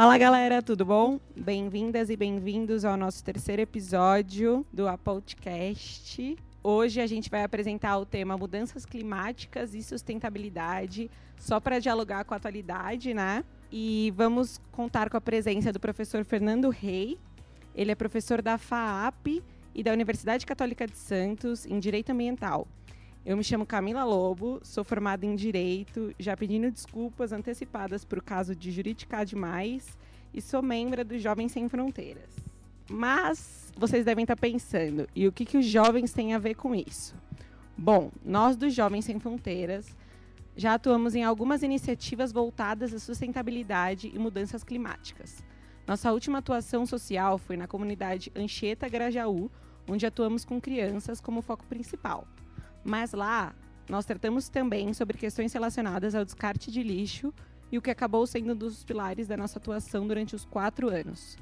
Fala galera, tudo bom? Bem-vindas e bem-vindos ao nosso terceiro episódio do Apodcast. Hoje a gente vai apresentar o tema mudanças climáticas e sustentabilidade, só para dialogar com a atualidade, né? E vamos contar com a presença do professor Fernando Rei. Ele é professor da FAAP e da Universidade Católica de Santos em Direito Ambiental. Eu me chamo Camila Lobo, sou formada em Direito, já pedindo desculpas antecipadas por caso de juridicar demais e sou membro do Jovens Sem Fronteiras. Mas vocês devem estar pensando, e o que, que os jovens têm a ver com isso? Bom, nós dos Jovens Sem Fronteiras já atuamos em algumas iniciativas voltadas à sustentabilidade e mudanças climáticas. Nossa última atuação social foi na comunidade Anchieta Grajaú, onde atuamos com crianças como foco principal. Mas lá, nós tratamos também sobre questões relacionadas ao descarte de lixo e o que acabou sendo um dos pilares da nossa atuação durante os quatro anos.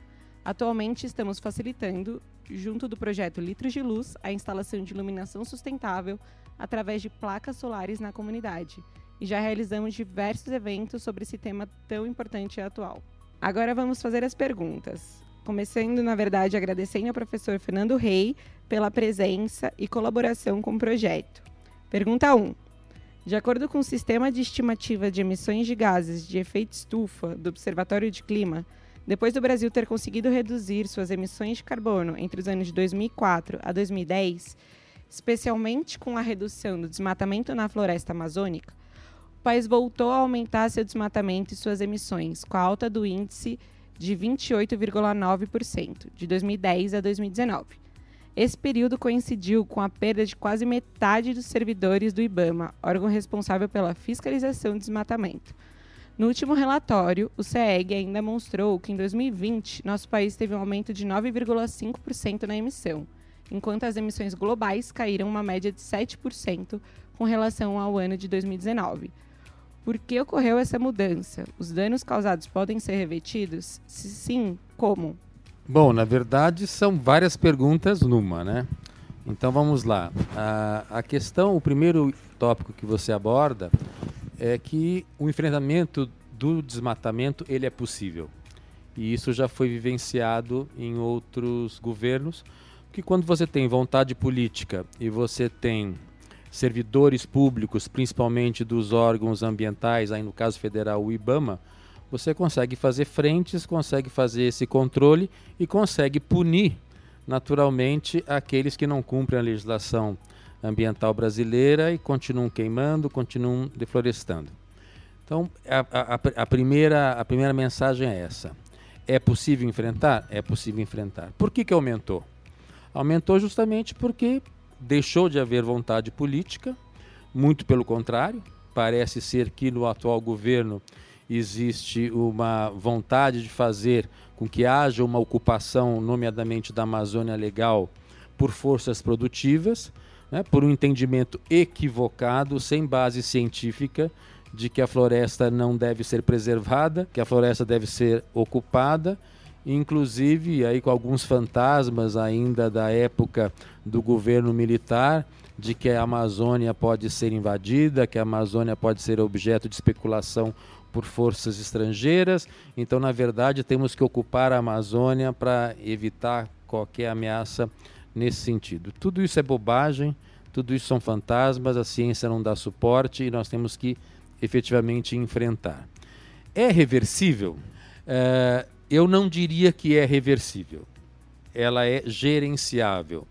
Atualmente, estamos facilitando, junto do projeto Litros de Luz, a instalação de iluminação sustentável através de placas solares na comunidade. E já realizamos diversos eventos sobre esse tema tão importante e atual. Agora vamos fazer as perguntas. Começando, na verdade, agradecendo ao professor Fernando Rei pela presença e colaboração com o projeto. Pergunta 1. De acordo com o Sistema de Estimativa de Emissões de Gases de Efeito Estufa do Observatório de Clima, depois do Brasil ter conseguido reduzir suas emissões de carbono entre os anos de 2004 a 2010, especialmente com a redução do desmatamento na floresta amazônica, o país voltou a aumentar seu desmatamento e suas emissões, com a alta do índice de 28,9%, de 2010 a 2019. Esse período coincidiu com a perda de quase metade dos servidores do IBAMA, órgão responsável pela fiscalização do desmatamento. No último relatório, o CEG ainda mostrou que em 2020 nosso país teve um aumento de 9,5% na emissão, enquanto as emissões globais caíram uma média de 7% com relação ao ano de 2019. Por que ocorreu essa mudança? Os danos causados podem ser revertidos? Se sim, como? Bom, na verdade são várias perguntas numa, né? Então vamos lá. A, a questão, o primeiro tópico que você aborda é que o enfrentamento do desmatamento ele é possível. E isso já foi vivenciado em outros governos, que quando você tem vontade política e você tem servidores públicos, principalmente dos órgãos ambientais, aí no caso federal o IBAMA, você consegue fazer frentes, consegue fazer esse controle e consegue punir naturalmente aqueles que não cumprem a legislação ambiental brasileira e continuam queimando, continuam deflorestando. Então, a, a, a, primeira, a primeira mensagem é essa. É possível enfrentar? É possível enfrentar. Por que, que aumentou? Aumentou justamente porque deixou de haver vontade política, muito pelo contrário, parece ser que no atual governo existe uma vontade de fazer com que haja uma ocupação, nomeadamente da Amazônia Legal, por forças produtivas, né, por um entendimento equivocado, sem base científica, de que a floresta não deve ser preservada, que a floresta deve ser ocupada inclusive aí com alguns fantasmas ainda da época do governo militar, de que a Amazônia pode ser invadida, que a Amazônia pode ser objeto de especulação por forças estrangeiras. Então, na verdade, temos que ocupar a Amazônia para evitar qualquer ameaça nesse sentido. Tudo isso é bobagem, tudo isso são fantasmas, a ciência não dá suporte e nós temos que efetivamente enfrentar. É reversível? É, eu não diria que é reversível. Ela é gerenciável.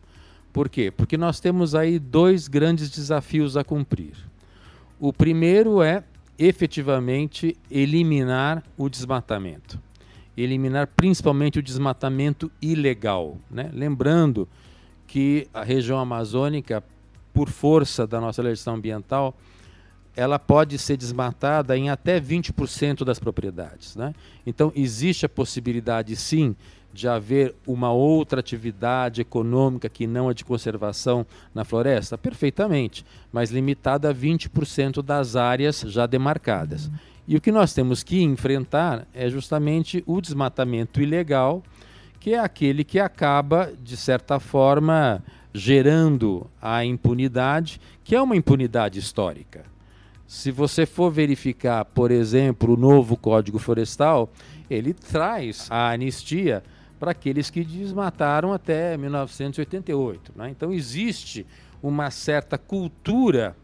Por quê? Porque nós temos aí dois grandes desafios a cumprir. O primeiro é efetivamente eliminar o desmatamento. Eliminar principalmente o desmatamento ilegal. Né? Lembrando que a região amazônica, por força da nossa legislação ambiental, ela pode ser desmatada em até 20% das propriedades. Né? Então, existe a possibilidade, sim, de haver uma outra atividade econômica que não a de conservação na floresta? Perfeitamente, mas limitada a 20% das áreas já demarcadas. E o que nós temos que enfrentar é justamente o desmatamento ilegal, que é aquele que acaba, de certa forma, gerando a impunidade, que é uma impunidade histórica. Se você for verificar, por exemplo, o novo Código Florestal, ele traz a anistia para aqueles que desmataram até 1988. Né? Então existe uma certa cultura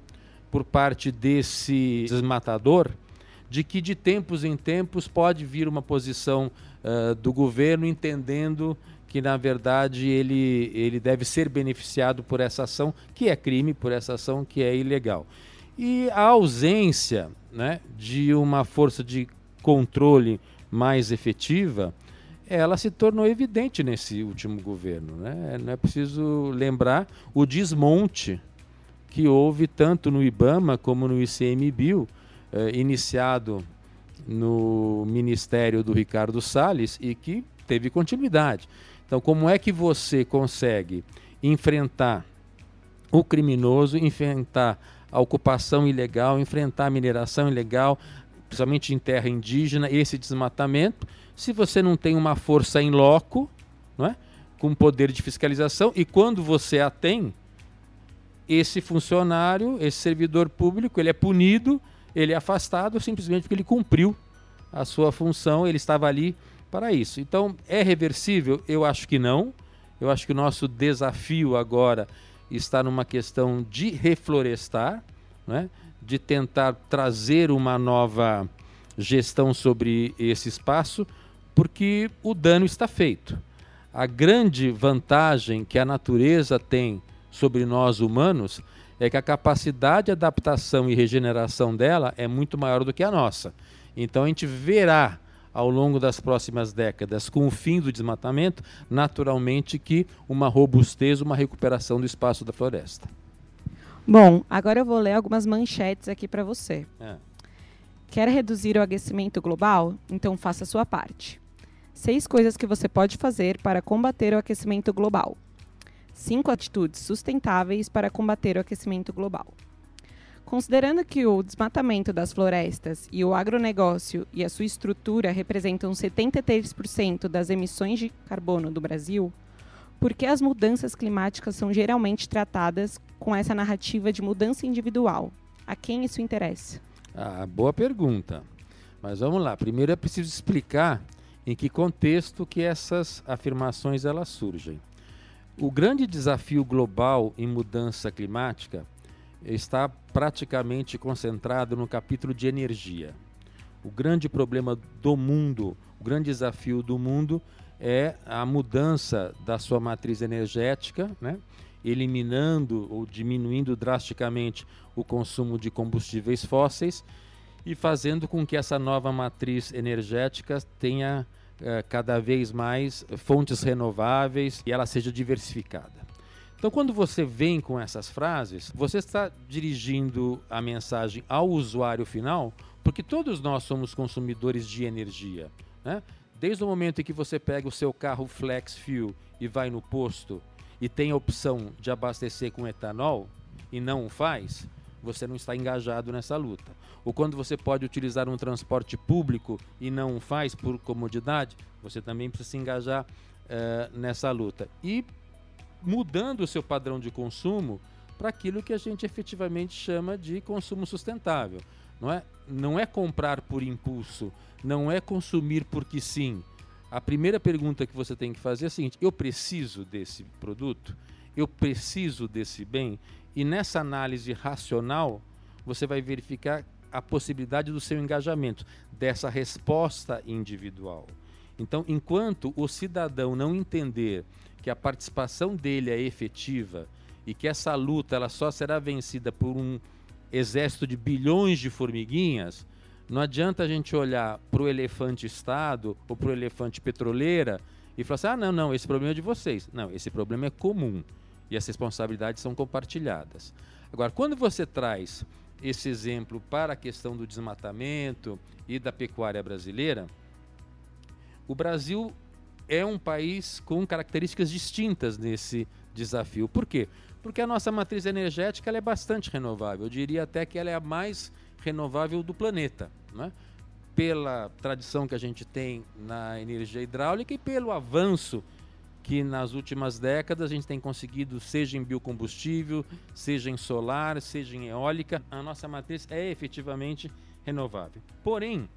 por parte desse desmatador de que de tempos em tempos pode vir uma posição uh, do governo entendendo que na verdade ele, ele deve ser beneficiado por essa ação que é crime, por essa ação que é ilegal. E a ausência né, de uma força de controle mais efetiva, ela se tornou evidente nesse último governo. Né? Não é preciso lembrar o desmonte que houve tanto no IBAMA como no ICMBio, eh, iniciado no ministério do Ricardo Salles e que teve continuidade. Então, como é que você consegue enfrentar o criminoso, enfrentar a ocupação ilegal, enfrentar a mineração ilegal, principalmente em terra indígena, esse desmatamento, se você não tem uma força em loco, não é? com poder de fiscalização, e quando você a tem, esse funcionário, esse servidor público, ele é punido, ele é afastado simplesmente porque ele cumpriu a sua função, ele estava ali para isso. Então, é reversível? Eu acho que não. Eu acho que o nosso desafio agora está numa questão de reflorestar, né? de tentar trazer uma nova gestão sobre esse espaço, porque o dano está feito. A grande vantagem que a natureza tem sobre nós humanos é que a capacidade de adaptação e regeneração dela é muito maior do que a nossa. Então a gente verá ao longo das próximas décadas, com o fim do desmatamento, naturalmente que uma robustez, uma recuperação do espaço da floresta. Bom, agora eu vou ler algumas manchetes aqui para você. É. Quer reduzir o aquecimento global? Então faça a sua parte. Seis coisas que você pode fazer para combater o aquecimento global. Cinco atitudes sustentáveis para combater o aquecimento global. Considerando que o desmatamento das florestas e o agronegócio e a sua estrutura representam 73% das emissões de carbono do Brasil, por que as mudanças climáticas são geralmente tratadas com essa narrativa de mudança individual? A quem isso interessa? Ah, boa pergunta. Mas vamos lá. Primeiro é preciso explicar em que contexto que essas afirmações elas surgem. O grande desafio global em mudança climática está praticamente concentrado no capítulo de energia. O grande problema do mundo, o grande desafio do mundo é a mudança da sua matriz energética, né? eliminando ou diminuindo drasticamente o consumo de combustíveis fósseis e fazendo com que essa nova matriz energética tenha eh, cada vez mais fontes renováveis e ela seja diversificada. Então, quando você vem com essas frases, você está dirigindo a mensagem ao usuário final, porque todos nós somos consumidores de energia. Né? Desde o momento em que você pega o seu carro Flex Fuel e vai no posto e tem a opção de abastecer com etanol e não o faz, você não está engajado nessa luta. Ou quando você pode utilizar um transporte público e não o faz por comodidade, você também precisa se engajar uh, nessa luta. E mudando o seu padrão de consumo para aquilo que a gente efetivamente chama de consumo sustentável. Não é, não é comprar por impulso, não é consumir porque sim. A primeira pergunta que você tem que fazer é a seguinte: eu preciso desse produto? Eu preciso desse bem? E nessa análise racional, você vai verificar a possibilidade do seu engajamento, dessa resposta individual. Então, enquanto o cidadão não entender que a participação dele é efetiva e que essa luta ela só será vencida por um exército de bilhões de formiguinhas, não adianta a gente olhar para o elefante Estado ou para o elefante petroleira e falar assim: ah, não, não, esse problema é de vocês. Não, esse problema é comum e as responsabilidades são compartilhadas. Agora, quando você traz esse exemplo para a questão do desmatamento e da pecuária brasileira, o Brasil é um país com características distintas nesse desafio. Por quê? Porque a nossa matriz energética é bastante renovável. Eu diria até que ela é a mais renovável do planeta. Né? Pela tradição que a gente tem na energia hidráulica e pelo avanço que nas últimas décadas a gente tem conseguido, seja em biocombustível, seja em solar, seja em eólica, a nossa matriz é efetivamente renovável. Porém,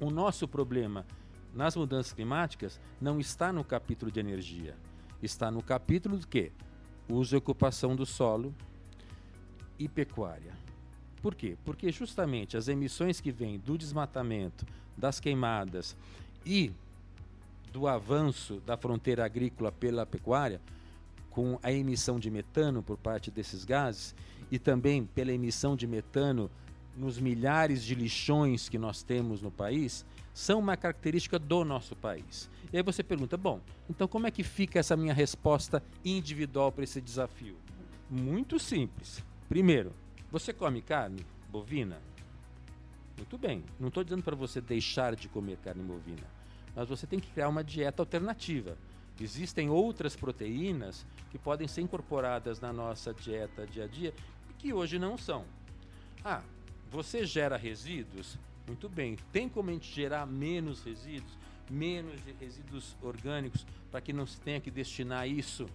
o nosso problema nas mudanças climáticas não está no capítulo de energia, está no capítulo de quê? Uso e ocupação do solo e pecuária. Por quê? Porque justamente as emissões que vêm do desmatamento, das queimadas e do avanço da fronteira agrícola pela pecuária, com a emissão de metano por parte desses gases e também pela emissão de metano nos milhares de lixões que nós temos no país, são uma característica do nosso país. E aí você pergunta: bom, então como é que fica essa minha resposta individual para esse desafio? Muito simples. Primeiro, você come carne bovina? Muito bem, não estou dizendo para você deixar de comer carne bovina mas você tem que criar uma dieta alternativa. Existem outras proteínas que podem ser incorporadas na nossa dieta dia a dia que hoje não são. Ah, você gera resíduos? Muito bem. Tem como a gente gerar menos resíduos, menos resíduos orgânicos, para que não se tenha que destinar isso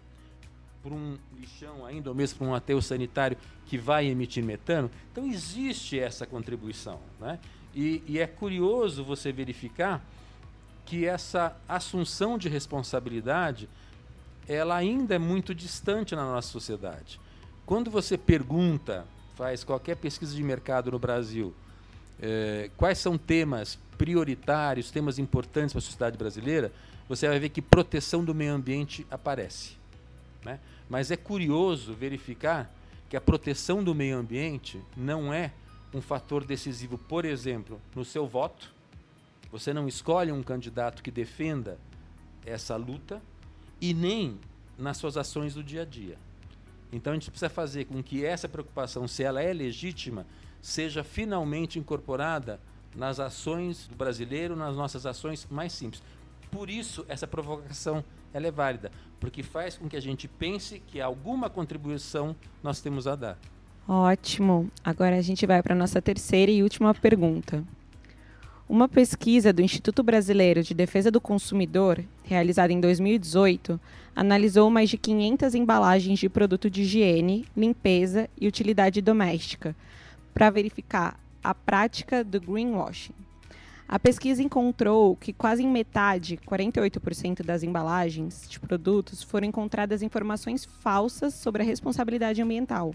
para um lixão ainda, ou mesmo para um aterro sanitário que vai emitir metano? Então existe essa contribuição. Né? E, e é curioso você verificar que essa assunção de responsabilidade ela ainda é muito distante na nossa sociedade. Quando você pergunta, faz qualquer pesquisa de mercado no Brasil, é, quais são temas prioritários, temas importantes para a sociedade brasileira, você vai ver que proteção do meio ambiente aparece. Né? Mas é curioso verificar que a proteção do meio ambiente não é um fator decisivo, por exemplo, no seu voto, você não escolhe um candidato que defenda essa luta e nem nas suas ações do dia a dia. Então a gente precisa fazer com que essa preocupação, se ela é legítima, seja finalmente incorporada nas ações do brasileiro, nas nossas ações mais simples. Por isso essa provocação ela é válida, porque faz com que a gente pense que alguma contribuição nós temos a dar. Ótimo. Agora a gente vai para a nossa terceira e última pergunta. Uma pesquisa do Instituto Brasileiro de Defesa do Consumidor, realizada em 2018, analisou mais de 500 embalagens de produto de higiene, limpeza e utilidade doméstica para verificar a prática do greenwashing. A pesquisa encontrou que quase em metade, 48% das embalagens de produtos, foram encontradas informações falsas sobre a responsabilidade ambiental.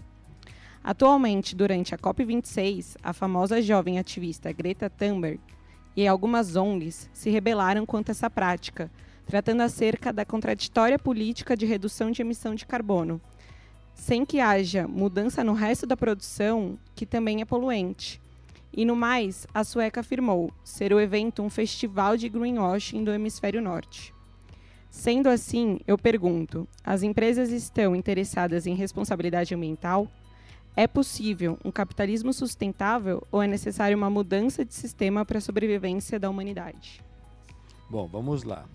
Atualmente, durante a COP26, a famosa jovem ativista Greta Thunberg e algumas ONGs se rebelaram contra essa prática, tratando acerca da contraditória política de redução de emissão de carbono, sem que haja mudança no resto da produção, que também é poluente. E no mais, a sueca afirmou ser o evento um festival de greenwashing do hemisfério norte. Sendo assim, eu pergunto: as empresas estão interessadas em responsabilidade ambiental? É possível um capitalismo sustentável ou é necessário uma mudança de sistema para a sobrevivência da humanidade? Bom, vamos lá.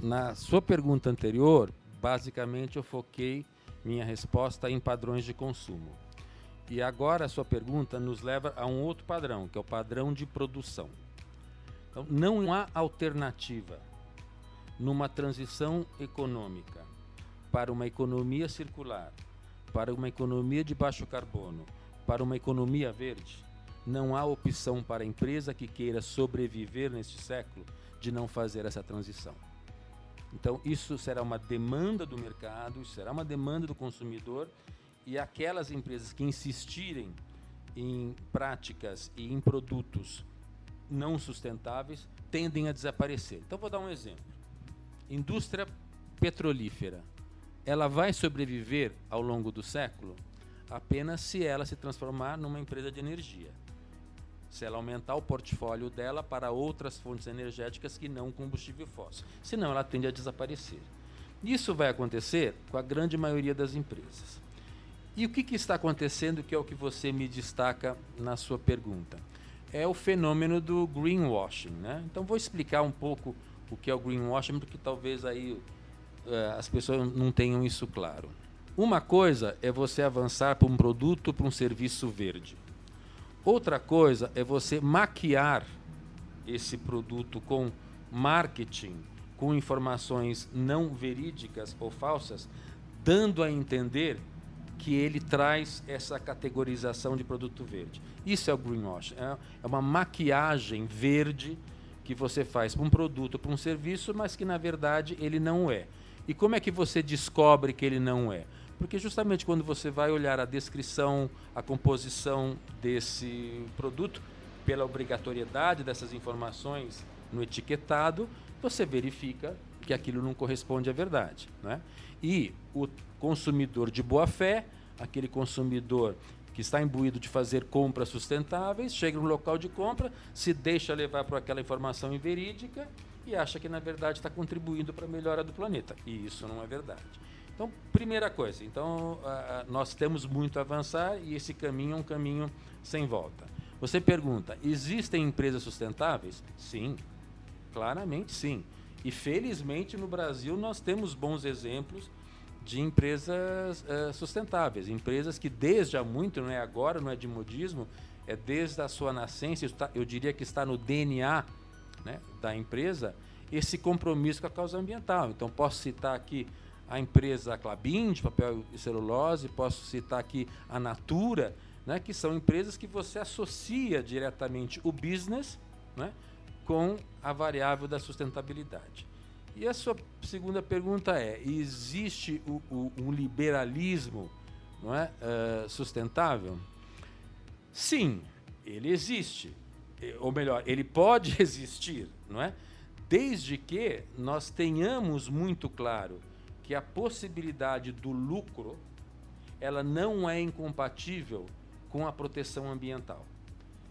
Na sua pergunta anterior, basicamente eu foquei minha resposta em padrões de consumo. E agora a sua pergunta nos leva a um outro padrão, que é o padrão de produção. Então, não há alternativa numa transição econômica para uma economia circular para uma economia de baixo carbono, para uma economia verde, não há opção para a empresa que queira sobreviver neste século de não fazer essa transição. Então, isso será uma demanda do mercado, isso será uma demanda do consumidor, e aquelas empresas que insistirem em práticas e em produtos não sustentáveis tendem a desaparecer. Então, vou dar um exemplo: indústria petrolífera ela vai sobreviver ao longo do século apenas se ela se transformar numa empresa de energia. Se ela aumentar o portfólio dela para outras fontes energéticas que não combustível fóssil. Senão ela tende a desaparecer. Isso vai acontecer com a grande maioria das empresas. E o que, que está acontecendo que é o que você me destaca na sua pergunta? É o fenômeno do greenwashing. Né? Então vou explicar um pouco o que é o greenwashing, porque talvez aí é, as pessoas não tenham isso claro. Uma coisa é você avançar para um produto, para um serviço verde. Outra coisa é você maquiar esse produto com marketing, com informações não verídicas ou falsas, dando a entender que ele traz essa categorização de produto verde. Isso é o greenwash. É, é uma maquiagem verde que você faz para um produto, para um serviço, mas que na verdade ele não é. E como é que você descobre que ele não é? Porque justamente quando você vai olhar a descrição, a composição desse produto, pela obrigatoriedade dessas informações no etiquetado, você verifica que aquilo não corresponde à verdade. Né? E o consumidor de boa fé, aquele consumidor que está imbuído de fazer compras sustentáveis, chega no local de compra, se deixa levar por aquela informação inverídica e acha que na verdade está contribuindo para a melhora do planeta. E isso não é verdade. Então, primeira coisa, então nós temos muito a avançar e esse caminho é um caminho sem volta. Você pergunta: existem empresas sustentáveis? Sim, claramente sim. E felizmente no Brasil nós temos bons exemplos de empresas uh, sustentáveis, empresas que desde há muito, não é agora, não é de modismo, é desde a sua nascença, eu diria que está no DNA né, da empresa, esse compromisso com a causa ambiental. Então posso citar aqui a empresa Clabin, de papel e celulose, posso citar aqui a Natura, né, que são empresas que você associa diretamente o business né, com a variável da sustentabilidade. E a sua segunda pergunta é: existe o, o, um liberalismo não é, uh, sustentável? Sim, ele existe. Ou melhor, ele pode existir, não é? Desde que nós tenhamos muito claro que a possibilidade do lucro ela não é incompatível com a proteção ambiental.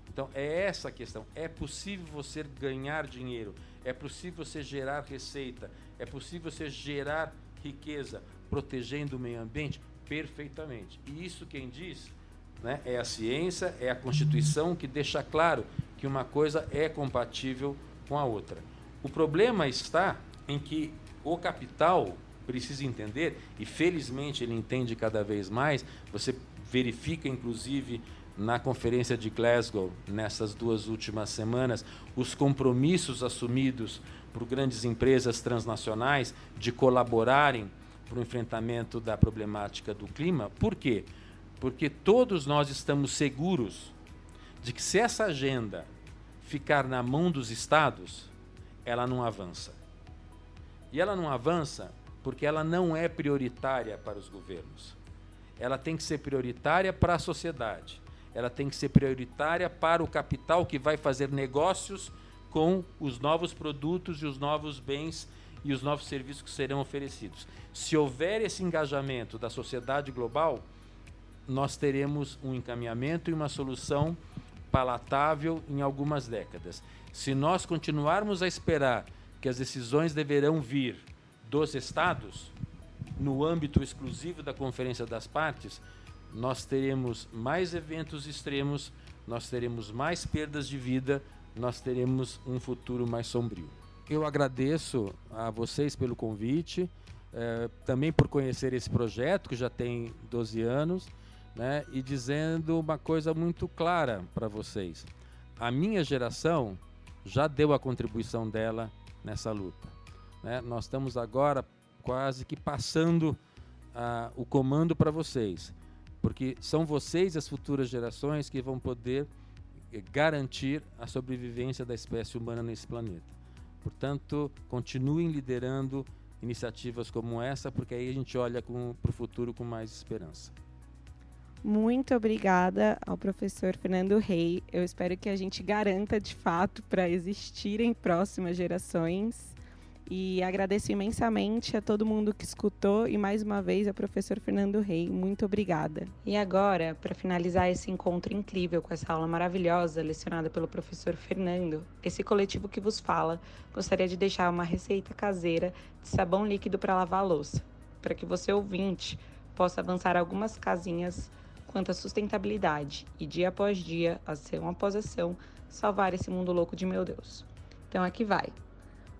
Então é essa a questão. É possível você ganhar dinheiro, é possível você gerar receita, é possível você gerar riqueza protegendo o meio ambiente perfeitamente. E isso quem diz né, é a ciência, é a Constituição que deixa claro que uma coisa é compatível com a outra. O problema está em que o capital precisa entender, e felizmente ele entende cada vez mais, você verifica inclusive na conferência de Glasgow, nessas duas últimas semanas, os compromissos assumidos por grandes empresas transnacionais de colaborarem para o enfrentamento da problemática do clima. Por quê? Porque todos nós estamos seguros de que se essa agenda ficar na mão dos estados, ela não avança. E ela não avança porque ela não é prioritária para os governos. Ela tem que ser prioritária para a sociedade ela tem que ser prioritária para o capital que vai fazer negócios com os novos produtos e os novos bens e os novos serviços que serão oferecidos. Se houver esse engajamento da sociedade global, nós teremos um encaminhamento e uma solução palatável em algumas décadas. Se nós continuarmos a esperar que as decisões deverão vir dos estados, no âmbito exclusivo da Conferência das Partes, nós teremos mais eventos extremos, nós teremos mais perdas de vida, nós teremos um futuro mais sombrio. Eu agradeço a vocês pelo convite, eh, também por conhecer esse projeto, que já tem 12 anos, né, e dizendo uma coisa muito clara para vocês. A minha geração já deu a contribuição dela nessa luta. Né? Nós estamos agora quase que passando uh, o comando para vocês porque são vocês, as futuras gerações, que vão poder eh, garantir a sobrevivência da espécie humana nesse planeta. Portanto, continuem liderando iniciativas como essa, porque aí a gente olha para o futuro com mais esperança. Muito obrigada ao professor Fernando Rei. Eu espero que a gente garanta de fato para existirem próximas gerações e agradeço imensamente a todo mundo que escutou e mais uma vez ao professor Fernando Rei. Muito obrigada. E agora, para finalizar esse encontro incrível com essa aula maravilhosa lecionada pelo professor Fernando, esse coletivo que vos fala, gostaria de deixar uma receita caseira de sabão líquido para lavar a louça, para que você ouvinte possa avançar algumas casinhas quanto à sustentabilidade e dia após dia, ação após ação, salvar esse mundo louco de meu Deus. Então aqui vai.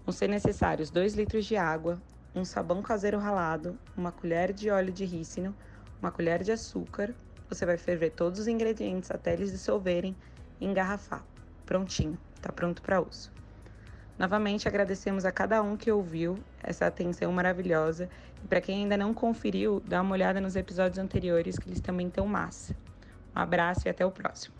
Vão ser necessários 2 litros de água, um sabão caseiro ralado, uma colher de óleo de rícino, uma colher de açúcar. Você vai ferver todos os ingredientes até eles dissolverem e engarrafar. Prontinho, está pronto para uso. Novamente agradecemos a cada um que ouviu essa atenção maravilhosa. E para quem ainda não conferiu, dá uma olhada nos episódios anteriores que eles também estão massa. Um abraço e até o próximo.